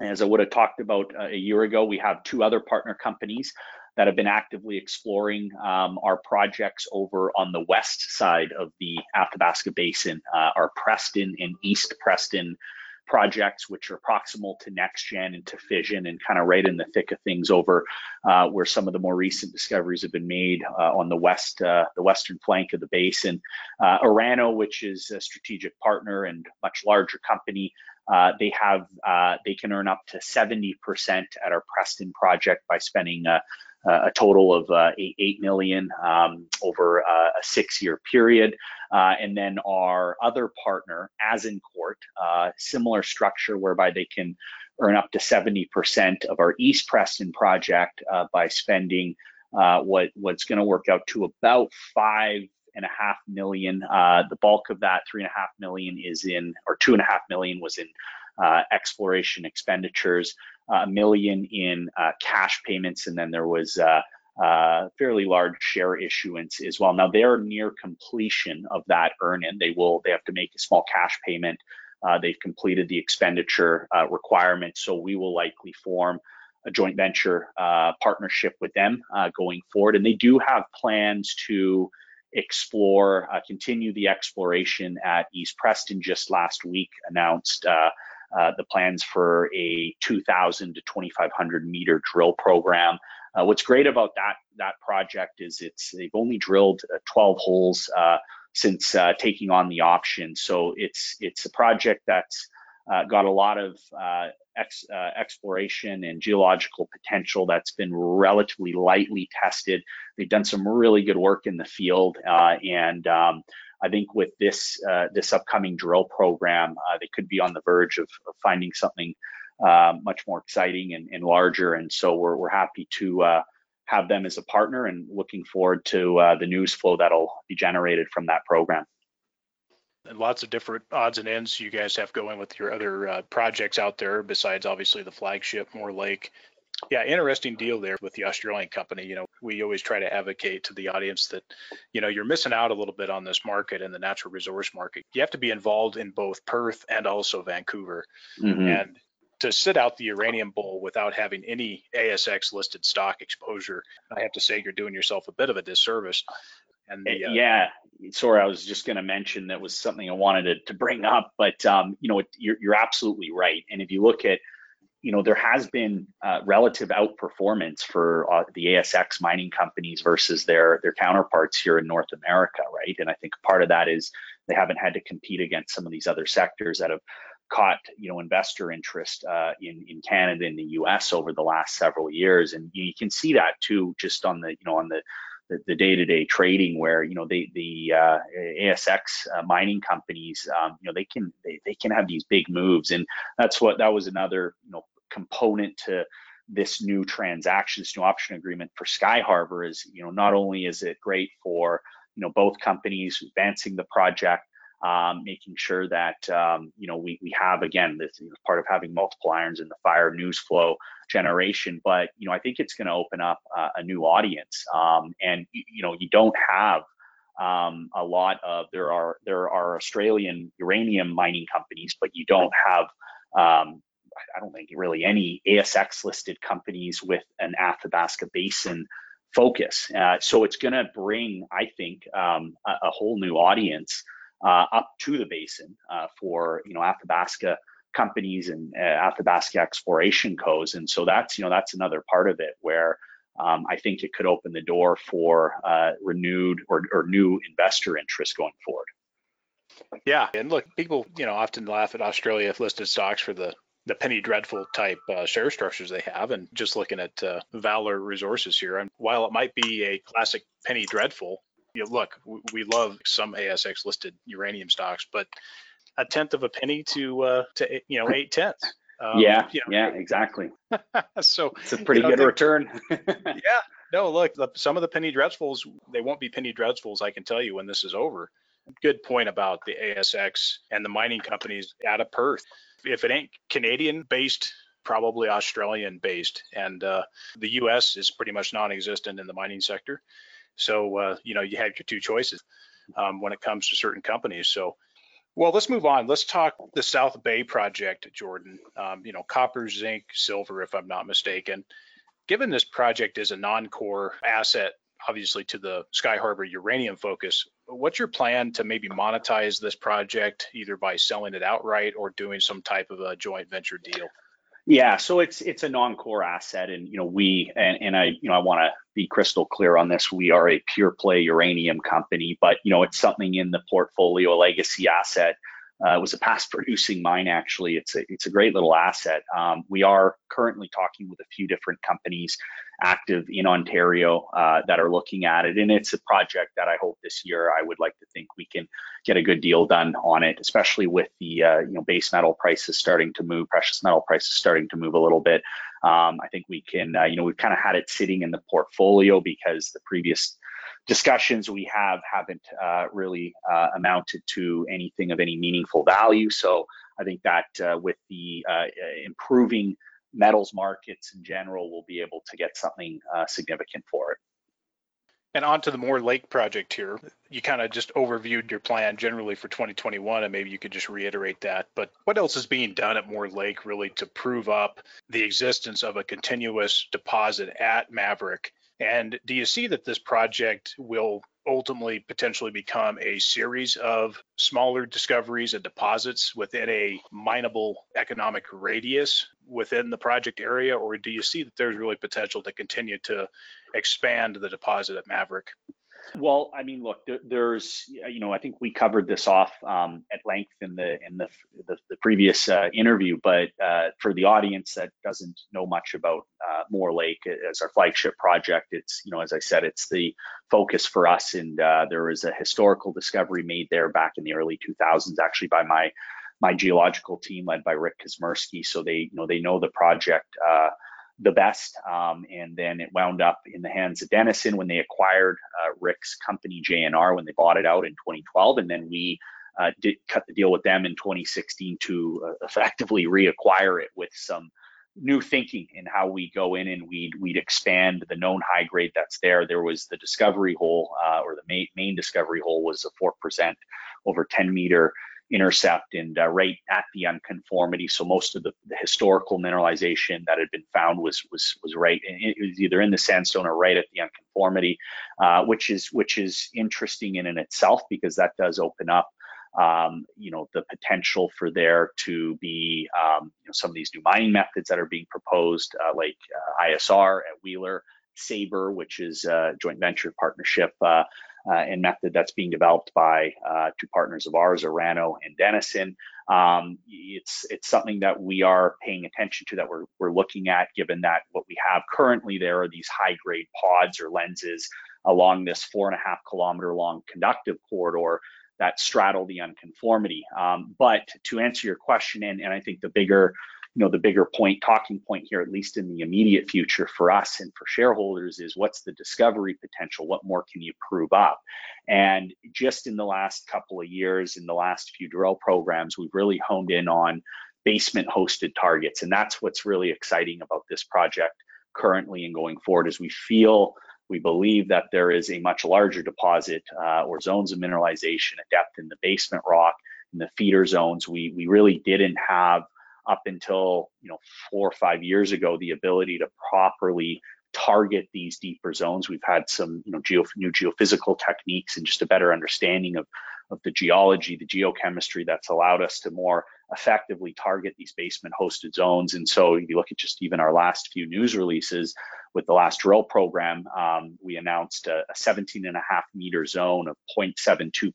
as I would have talked about a year ago, we have two other partner companies that have been actively exploring um, our projects over on the west side of the Athabasca Basin, uh, our Preston and East Preston projects which are proximal to NexGen and to fission and kind of right in the thick of things over uh, where some of the more recent discoveries have been made uh, on the west, uh, the western flank of the basin. Uh, Orano, which is a strategic partner and much larger company, uh, they have uh, they can earn up to 70% at our Preston project by spending a total of uh, eight, 8 million um, over uh, a six year period. Uh, and then our other partner, Azincourt, uh, similar structure whereby they can earn up to 70% of our East Preston project uh, by spending uh, what what's going to work out to about five and a half million. the bulk of that three and a half million is in, or two and a half million was in exploration expenditures a million in uh, cash payments, and then there was a uh, uh, fairly large share issuance as well. Now they're near completion of that earn-in. They will they have to make a small cash payment. Uh, they've completed the expenditure uh, requirement, so we will likely form a joint venture uh, partnership with them going forward. And they do have plans to explore, continue the exploration at East Preston. Just last week announced uh, the plans for a 2,000 to 2,500 meter drill program. Uh, what's great about that that project is it's they've only drilled uh, 12 holes uh, since uh, taking on the option. So it's it's a project that's got a lot of ex, exploration and geological potential that's been relatively lightly tested. They've done some really good work in the field, and um, I think with this uh, this upcoming drill program, uh, they could be on the verge of, of finding something uh, much more exciting and, and, larger. And so we're we're happy to uh, have them as a partner and looking forward to uh, the news flow that'll be generated from that program. And lots of different odds and ends you guys have going with your other uh, projects out there, besides obviously the flagship Moore Lake yeah, interesting deal there with the Australian company. You know, we always try to advocate to the audience that, you know, you're missing out a little bit on this market and the natural resource market. You have to be involved in both Perth and also Vancouver. Mm-hmm. And to sit out the uranium bull without having any ASX listed stock exposure, I have to say you're doing yourself a bit of a disservice. And the, uh, yeah, sorry, I was just going to mention that was something I wanted to, to bring up, but um, you know, you're, you're absolutely right. And if you look at you know, there has been uh, relative outperformance for uh, the ASX mining companies versus their their counterparts here in North America, right? And I think part of that is they haven't had to compete against some of these other sectors that have caught you know investor interest uh, in in Canada and the U.S. over the last several years, and you can see that too just on the you know on the the, day-to-day trading where you know they, the uh, ASX uh, mining companies um, you know they can they, they can have these big moves and that's what that was another you know component to this new transaction, this new option agreement for Skyharbour is, you know, not only is it great for, you know, both companies advancing the project, um, making sure that, um, you know, we, we have, again, this you know, part of having multiple irons in the fire news flow generation, but, you know, I think it's going to open up uh, a new audience. Um, and, you know, you don't have um, a lot of there are there are Australian uranium mining companies, but you don't have um, I don't think really any ASX listed companies with an Athabasca Basin focus. Uh, so it's going to bring, I think, um, a, a, whole new audience uh, up to the basin uh, for you know Athabasca companies and uh, Athabasca exploration codes. And so that's you know that's another part of it where. Um, I think it could open the door for uh, renewed or, or new investor interest going forward. Yeah, and look, people you know often laugh at Australia listed stocks for the the penny dreadful type uh, share structures they have. And just looking at uh, Valor Resources here, and while it might be a classic penny dreadful, you know, look, we, we love some ASX listed uranium stocks, but a tenth of a penny to uh, to you know eight tenths. Um, yeah, you know, yeah, exactly. so it's a pretty you know, good return. yeah, no, look, the, some of the penny dreadfuls, they won't be penny dreadfuls. I can tell you when this is over. Good point about the ASX and the mining companies out of Perth if it ain't Canadian based, probably Australian based. And uh, the US is pretty much non existent in the mining sector. So, uh, you know, you have your two choices um, when it comes to certain companies. So, well, let's move on. Let's talk the South Bay project, Jordan. Um, you know, copper, zinc, silver, if I'm not mistaken. Given this project is a non core asset, obviously, to the Skyharbour uranium focus, what's your plan to maybe monetize this project either by selling it outright or doing some type of a joint venture deal? Yeah, so it's it's a non-core asset, and you know we and, and I you know I want to be crystal clear on this. We are a pure play uranium company, but you know it's something in the portfolio, legacy asset uh, it was a past producing mine, actually. It's a, it's a great little asset. Um, we are currently talking with a few different companies active in Ontario uh, that are looking at it. And it's a project that I hope this year I would like to think we can get a good deal done on it, especially with the uh, you know base metal prices starting to move, precious metal prices starting to move a little bit. Um, I think we can, uh, you know, we've kind of had it sitting in the portfolio because the previous discussions we have haven't uh, really uh, amounted to anything of any meaningful value. So I think that uh, with the uh, improving metals markets in general, we'll be able to get something uh, significant for it. And on to the Moore Lake project here. You kind of just overviewed your plan generally for 2021, and maybe you could just reiterate that. But what else is being done at Moore Lake really to prove up the existence of a continuous deposit at Maverick and do you see that this project will ultimately potentially become a series of smaller discoveries and deposits within a mineable economic radius within the project area, or do you see that there's really potential to continue to expand the deposit at Maverick? Well, I mean, look, there's, you know, I think we covered this off um, at length in the in the the, the previous uh, interview, but uh, for the audience that doesn't know much about uh, Moore Lake as our flagship project, it's, you know, as I said, it's the focus for us, and uh, there was a historical discovery made there back in the early 2000s, actually by my my geological team led by Rick Kusmirski. So they, you know, they know the project uh, the best. Um, and then it wound up in the hands of Denison when they acquired uh, Rick's company JNR when they bought it out in 2012. And then we uh, did cut the deal with them in 2016 to uh, effectively reacquire it with some new thinking in how we go in and we'd we'd expand the known high grade that's there. There was the discovery hole uh, or the main, main discovery hole was a four percent over 10 meter intercept and uh, right at the unconformity. So most of the, the, historical mineralization that had been found was was was right. It was either in the sandstone or right at the unconformity, uh, which is which is interesting in and itself because that does open up. Um, you know the potential for there to be um, you know, some of these new mining methods that are being proposed, uh, like uh, ISR at Wheeler, Sabre, which is a joint venture partnership uh, and method that's being developed by uh, two partners of ours, Orano and Denison. Um, it's it's something that we are paying attention to that we're we're looking at, given that what we have currently there are these high grade pods or lenses along this four and a half kilometer long conductive corridor that straddle the unconformity. Um, but to answer your question, and, and I think the bigger you know the bigger point talking point here at least in the immediate future for us and for shareholders is what's the discovery potential? What more can you prove up? And just in the last couple of years in the last few drill programs we've really honed in on basement hosted targets. And that's what's really exciting about this project currently and going forward as we feel we believe that there is a much larger deposit uh, or zones of mineralization at depth in the basement rock in the feeder zones. We we really didn't have up until you know four or five years ago the ability to properly target these deeper zones. We've had some you know geo, new geophysical techniques and just a better understanding of of the geology, the geochemistry that's allowed us to more effectively target these basement hosted zones. And so if you look at just even our last few news releases with the last drill program, um, we announced a, a 17 and a half meter zone of 0.72%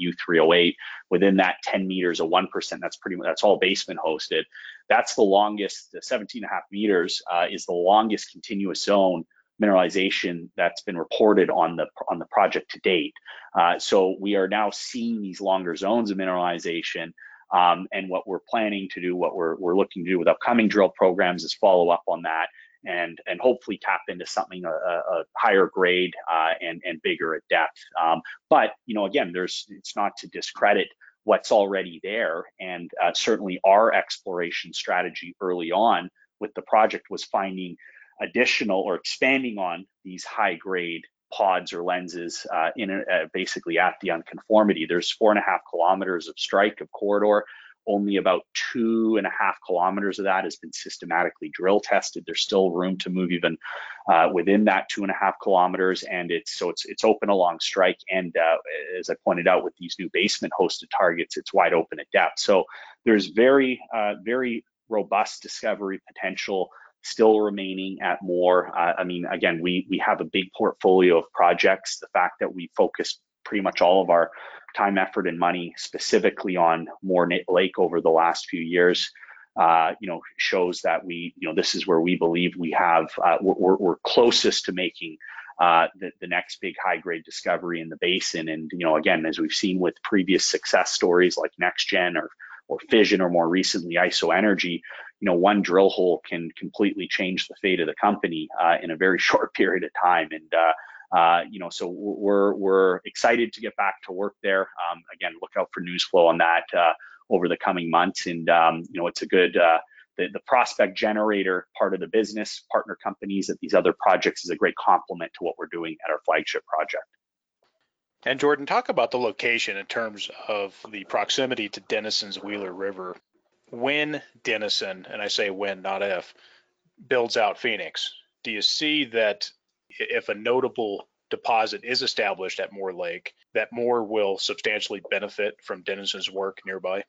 U3O8. Within that 10 meters of 1%, that's pretty much, that's all basement hosted. That's the longest, the 17 and a half meters uh, is the longest continuous zone mineralization that's been reported on the on the project to date. Uh, so we are now seeing these longer zones of mineralization. Um, and what we're planning to do, what we're, we're looking to do with upcoming drill programs is follow up on that and and hopefully tap into something a, a higher grade uh, and and bigger at depth. Um, but you know, again, there's it's not to discredit what's already there, and uh, certainly our exploration strategy early on with the project was finding additional or expanding on these high grade pods or lenses uh, in a, uh, basically at the unconformity. There's four and a half kilometers of strike of corridor only about two and a half kilometers of that has been systematically drill tested. There's still room to move even uh, within that two and a half kilometers, and it's so it's it's open along strike. And uh, as I pointed out, with these new basement hosted targets, it's wide open at depth. So there's very uh, very robust discovery potential still remaining at Moore. Uh, I mean, again, we we have a big portfolio of projects. The fact that we focus pretty much all of our time, effort, and money specifically on Moore Lake over the last few years, uh, you know, shows that we, you know, this is where we believe we have, uh, we're, we're, closest to making uh, the, the next big high grade discovery in the basin. And, you know, again, as we've seen with previous success stories like NexGen or, or Fission or more recently IsoEnergy, you know, one drill hole can completely change the fate of the company uh, in a very short period of time. And, uh, uh, you know, so we're we're excited to get back to work there. Um, again, look out for news flow on that uh, over the coming months, and um, you know, it's a good uh, the, the prospect generator part of the business, partner companies at these other projects is a great complement to what we're doing at our flagship project. And Jordan, talk about the location in terms of the proximity to Denison's Wheeler River. When Denison, and I say when, not if, builds out Phoenix, do you see that if a notable deposit is established at Moore Lake, that Moore will substantially benefit from Denison's work nearby?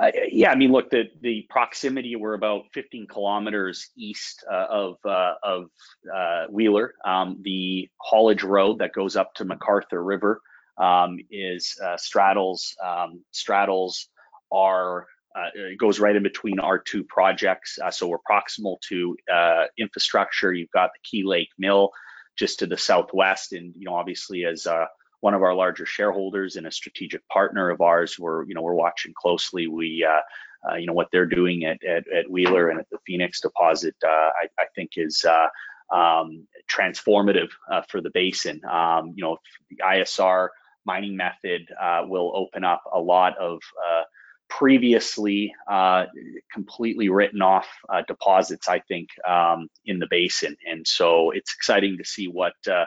Uh, yeah, I mean, look, the the proximity we're about 15 kilometers east uh, of uh, of uh, Wheeler. Um, the haulage road that goes up to McArthur River um, is uh, straddles um, straddles our uh, it goes right in between our two projects. so we're proximal to infrastructure. You've got the Key Lake Mill just to the southwest. And, you know, obviously as uh, one of our larger shareholders and a strategic partner of ours, we're, you know, we're watching closely. We, uh, uh, you know, what they're doing at, at, at, Wheeler and at the Phoenix deposit, uh, I, I, think is uh, um, transformative uh, for the basin. Um, you know, the ISR mining method will open up a lot of previously uh, completely written off uh, deposits, I think, um, in the basin. And so it's exciting to see what uh,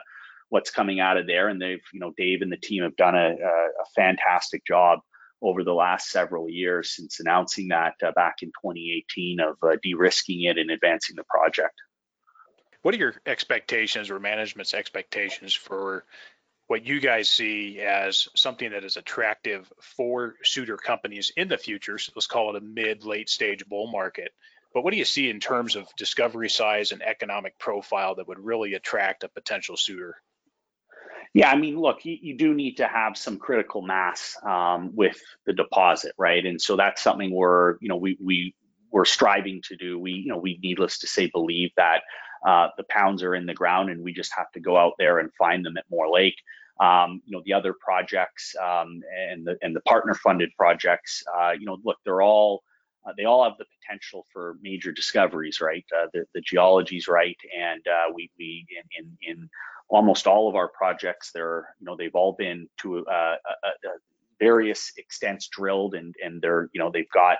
what's coming out of there. And they've, you know, Dave and the team have done a, a fantastic job over the last several years since announcing that uh, back in 2018 of uh, de-risking it and advancing the project. What are your expectations or management's expectations for what you guys see as something that is attractive for suitor companies in the future. So let's call it a mid late stage bull market. But what do you see in terms of discovery size and economic profile that would really attract a potential suitor? Yeah, I mean, look, you, you do need to have some critical mass um, with the deposit, right? And so that's something we're, you know, we we we're striving to do. We, you know, we needless to say believe that uh, the pounds are in the ground, and we just have to go out there and find them at Moore Lake. Um, you know, the other projects um, and the and the partner funded projects. Uh, you know, look, they're all uh, they all have the potential for major discoveries, right? Uh, the the geology's right, and uh, we we in, in, in almost all of our projects, they're you know they've all been to uh, a, a, various extents drilled, and and they're you know they've got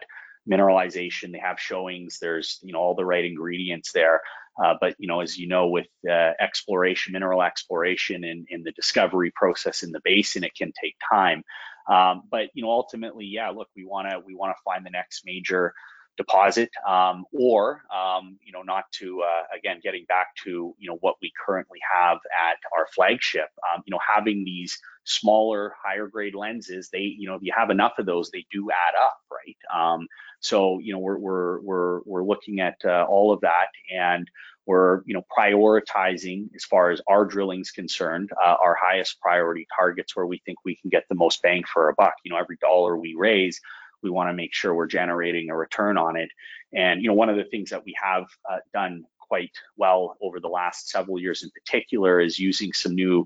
mineralization, they have showings, there's you know all the right ingredients there. Uh, but you know, as you know, with uh, exploration, mineral exploration, and, and, the discovery process in the basin, it can take time. Um, but you know, ultimately, yeah, look, we want to we want to find the next major deposit, um, or um, you know, not to uh, again getting back to you know what we currently have at our flagship. Um, you know, having these smaller, higher grade lenses, they you know, if you have enough of those, they do add up, right? Um, so you know we're we're we're we're looking at uh, all of that, and we're you know prioritizing as far as our drilling is concerned, uh, our highest priority targets where we think we can get the most bang for our buck. You know, every dollar we raise, we want to make sure we're generating a return on it. And you know, one of the things that we have uh, done quite well over the last several years in particular is using some new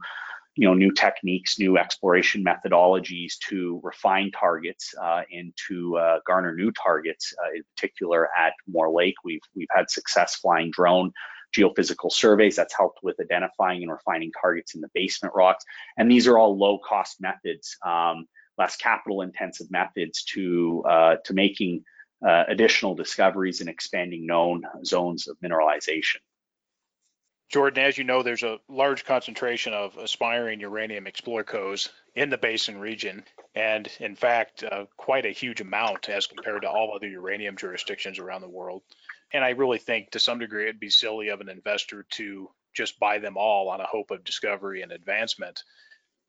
you know new techniques new exploration methodologies to refine targets uh, and to uh, garner new targets uh, in particular at Moore Lake we've we've had success flying drone geophysical surveys that's helped with identifying and refining targets in the basement rocks and these are all low cost methods um, less capital intensive methods to uh, to making uh, additional discoveries and expanding known zones of mineralization Jordan, as you know, there's a large concentration of aspiring uranium explorers in the basin region, and in fact, uh, quite a huge amount as compared to all other uranium jurisdictions around the world. And I really think to some degree it'd be silly of an investor to just buy them all on a hope of discovery and advancement.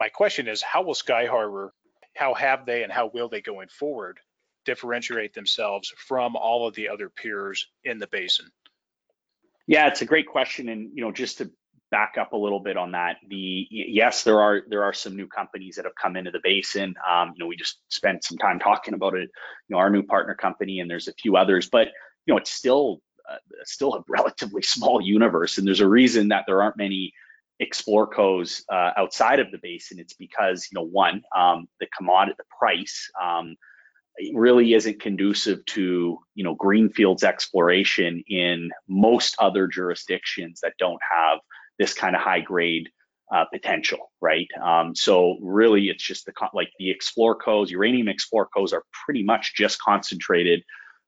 My question is, how will Skyharbour, how have they and how will they going forward differentiate themselves from all of the other peers in the basin? Yeah, it's a great question. And, you know, just to back up a little bit on that, the yes, there are there are some new companies that have come into the basin. Um, you know, we just spent some time talking about it, you know, our new partner company, and there's a few others, but you know, it's still uh, still a relatively small universe, and there's a reason that there aren't many explorcos uh, outside of the basin. It's because you know, one, um, the commodity, the price. Um, really isn't conducive to you know greenfields exploration in most other jurisdictions that don't have this kind of high grade uh, potential, right? Um, so really, it's just the like the explore explorcos, uranium explore explorcos are pretty much just concentrated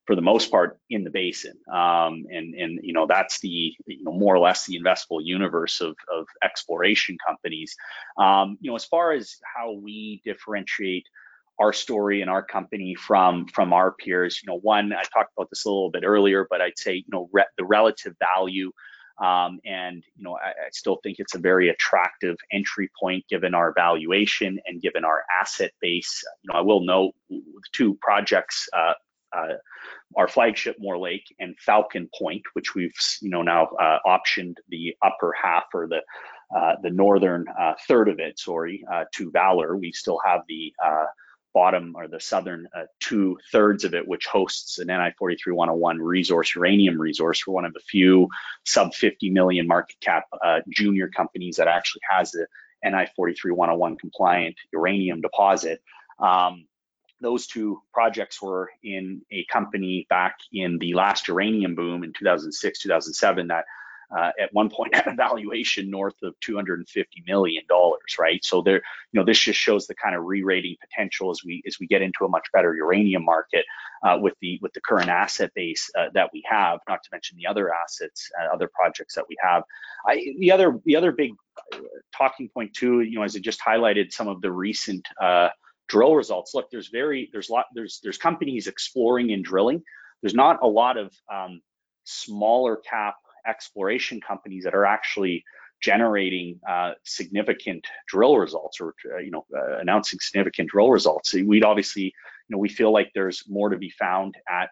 for the most part in the basin, um, and and you know that's the you know more or less the investable universe of of exploration companies. Um, you know, as far as how we differentiate our story and our company from from our peers. You know, one I talked about this a little bit earlier, but I'd say you know re- the relative value. Um, and you know, I, I, still think it's a very attractive entry point given our valuation and given our asset base. You know, I will note the two projects, uh, uh, our flagship Moore Lake and Falcon Point, which we've you know now uh, optioned the upper half or the uh, the northern uh, third of it, sorry, uh, to Valor. We still have the bottom or the southern uh, two thirds of it, which hosts an NI 43101 resource, uranium resource. We're one of the few sub 50 million market cap uh, junior companies that actually has a NI 43101 compliant uranium deposit. Um, those two projects were in a company back in the last uranium boom in 2006, 2007 that uh, at one point had a valuation north of 250 million dollars, right? So there, you know, this just shows the kind of re-rating potential as we as we get into a much better uranium market uh, with the with the current asset base uh, that we have. Not to mention the other assets, uh, other projects that we have. I, the other the other big uh, talking point too, you know, as I just highlighted some of the recent uh, drill results. Look, there's very there's lot there's there's companies exploring and drilling. There's not a lot of um, smaller cap exploration companies that are actually generating uh, significant drill results or uh, you know uh, announcing significant drill results we'd obviously you know we feel like there's more to be found at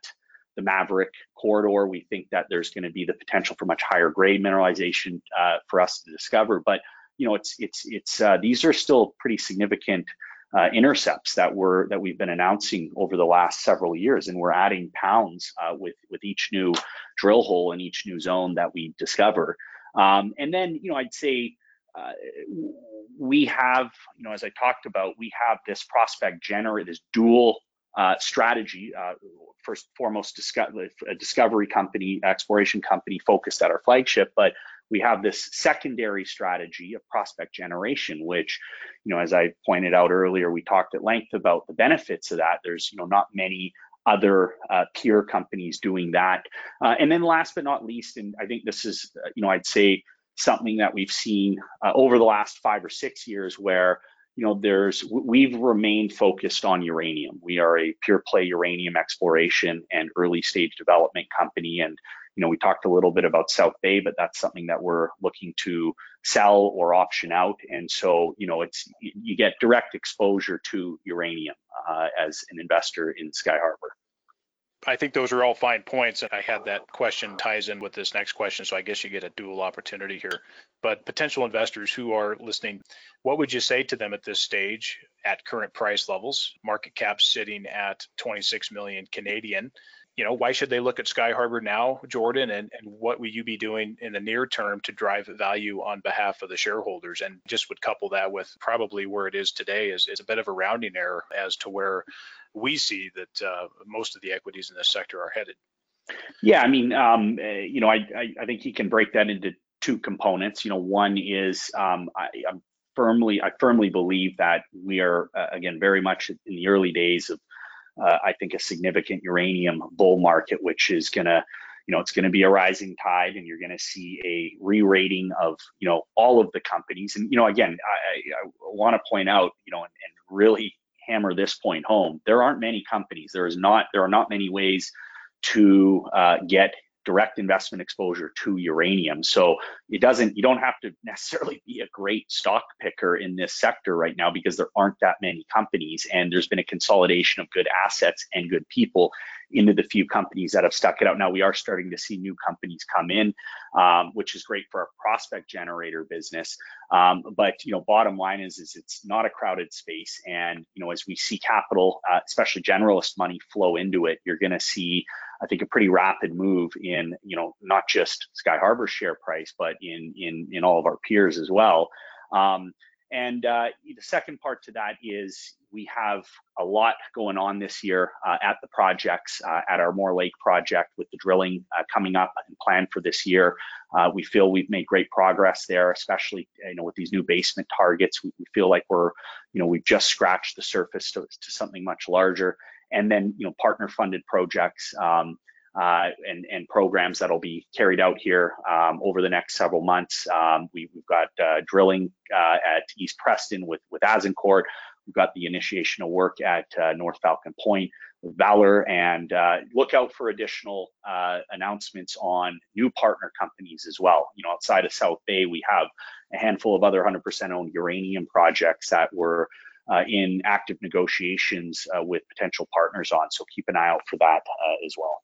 the maverick corridor we think that there's going to be the potential for much higher grade mineralization uh, for us to discover but you know it's it's it's uh, these are still pretty significant uh, intercepts that were that we've been announcing over the last several years, and we're adding pounds uh, with with each new drill hole and each new zone that we discover. Um, and then, you know, I'd say uh, we have, you know, as I talked about, we have this prospect generate this dual uh, strategy. Uh, first, foremost, a discovery company, exploration company focused at our flagship, but we have this secondary strategy of prospect generation, which, you know, as I pointed out earlier, we talked at length about the benefits of that. There's, you know, not many other uh, peer companies doing that. Uh, and then last but not least, and I think this is, uh, you know, I'd say something that we've seen uh, over the last five or six years where, you know, there's, we've remained focused on uranium. We are a pure play uranium exploration and early stage development company. And, you know, we talked a little bit about South Bay, but that's something that we're looking to sell or option out. And so, you know, it's you get direct exposure to uranium uh, as an investor in Skyharbour. I think those are all fine points. And I had that question ties in with this next question, so I guess you get a dual opportunity here. But potential investors who are listening, what would you say to them at this stage at current price levels, market cap sitting at 26 million Canadian? You know, why should they look at Skyharbour now, Jordan, and, and what will you be doing in the near term to drive value on behalf of the shareholders? And just would couple that with probably where it is today is, is a bit of a rounding error as to where we see that uh, most of the equities in this sector are headed. Yeah, I mean, um, uh, you know, I, I, I, think you can break that into two components. You know, one is um, I, I'm firmly, I firmly believe that we are uh, again very much in the early days of uh, I think, a significant uranium bull market, which is going to you know, it's going to be a rising tide and you're going to see a re-rating of, you know, all of the companies. And, you know, again, I, I want to point out, you know, and, and really hammer this point home. There aren't many companies. There is not, there are not many ways to uh, get direct investment exposure to uranium. So it doesn't, you don't have to necessarily be a great stock picker in this sector right now because there aren't that many companies and there's been a consolidation of good assets and good people into the few companies that have stuck it out. Now we are starting to see new companies come in, um, which is great for our prospect generator business. Um, but you know, bottom line is, is it's not a crowded space, and you know, as we see capital, uh, especially generalist money, flow into it, you're going to see I think a pretty rapid move in, you know, not just Skyharbour share price, but in in in all of our peers as well. Um, and uh, the second part to that is we have a lot going on this year uh, at the projects, uh, at our Moore Lake project with the drilling uh, coming up and planned for this year. Uh, we feel we've made great progress there, especially you know with these new basement targets. We, we feel like we're, you know, we've just scratched the surface to, to something much larger and then you know partner funded projects um, uh, and, and programs that'll be carried out here um, over the next several months. Um, we, have got uh, drilling uh, at East Preston with with Azincourt. We've got the initiation of work at uh, North Falcon Point with Valor, and uh, look out for additional uh, announcements on new partner companies as well. You know, outside of South Bay, we have a handful of other 100% owned uranium projects that were in active negotiations with potential partners on. So keep an eye out for that as well.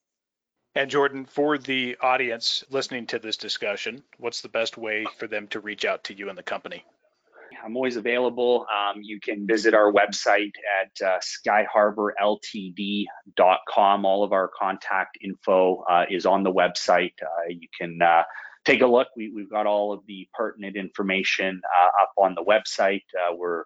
And Jordan, for the audience listening to this discussion, what's the best way for them to reach out to you and the company? I'm always available. Um, you can visit our website at uh, skyharbourltd.com. All of our contact info uh, is on the website. Uh, you can uh, take a look. We, have got all of the pertinent information uh, up on the website. Uh, we're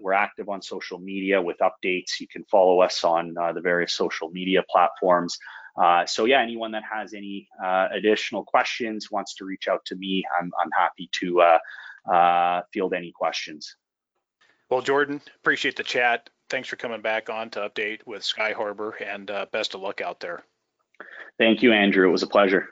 we're active on social media with updates. You can follow us on the various social media platforms. Uh, so yeah, anyone that has any uh, additional questions wants to reach out to me, I'm, I'm happy to uh, uh, field any questions. Well, Jordan, appreciate the chat. Thanks for coming back on to update with Skyharbour and best of luck out there. Thank you, Andrew. It was a pleasure.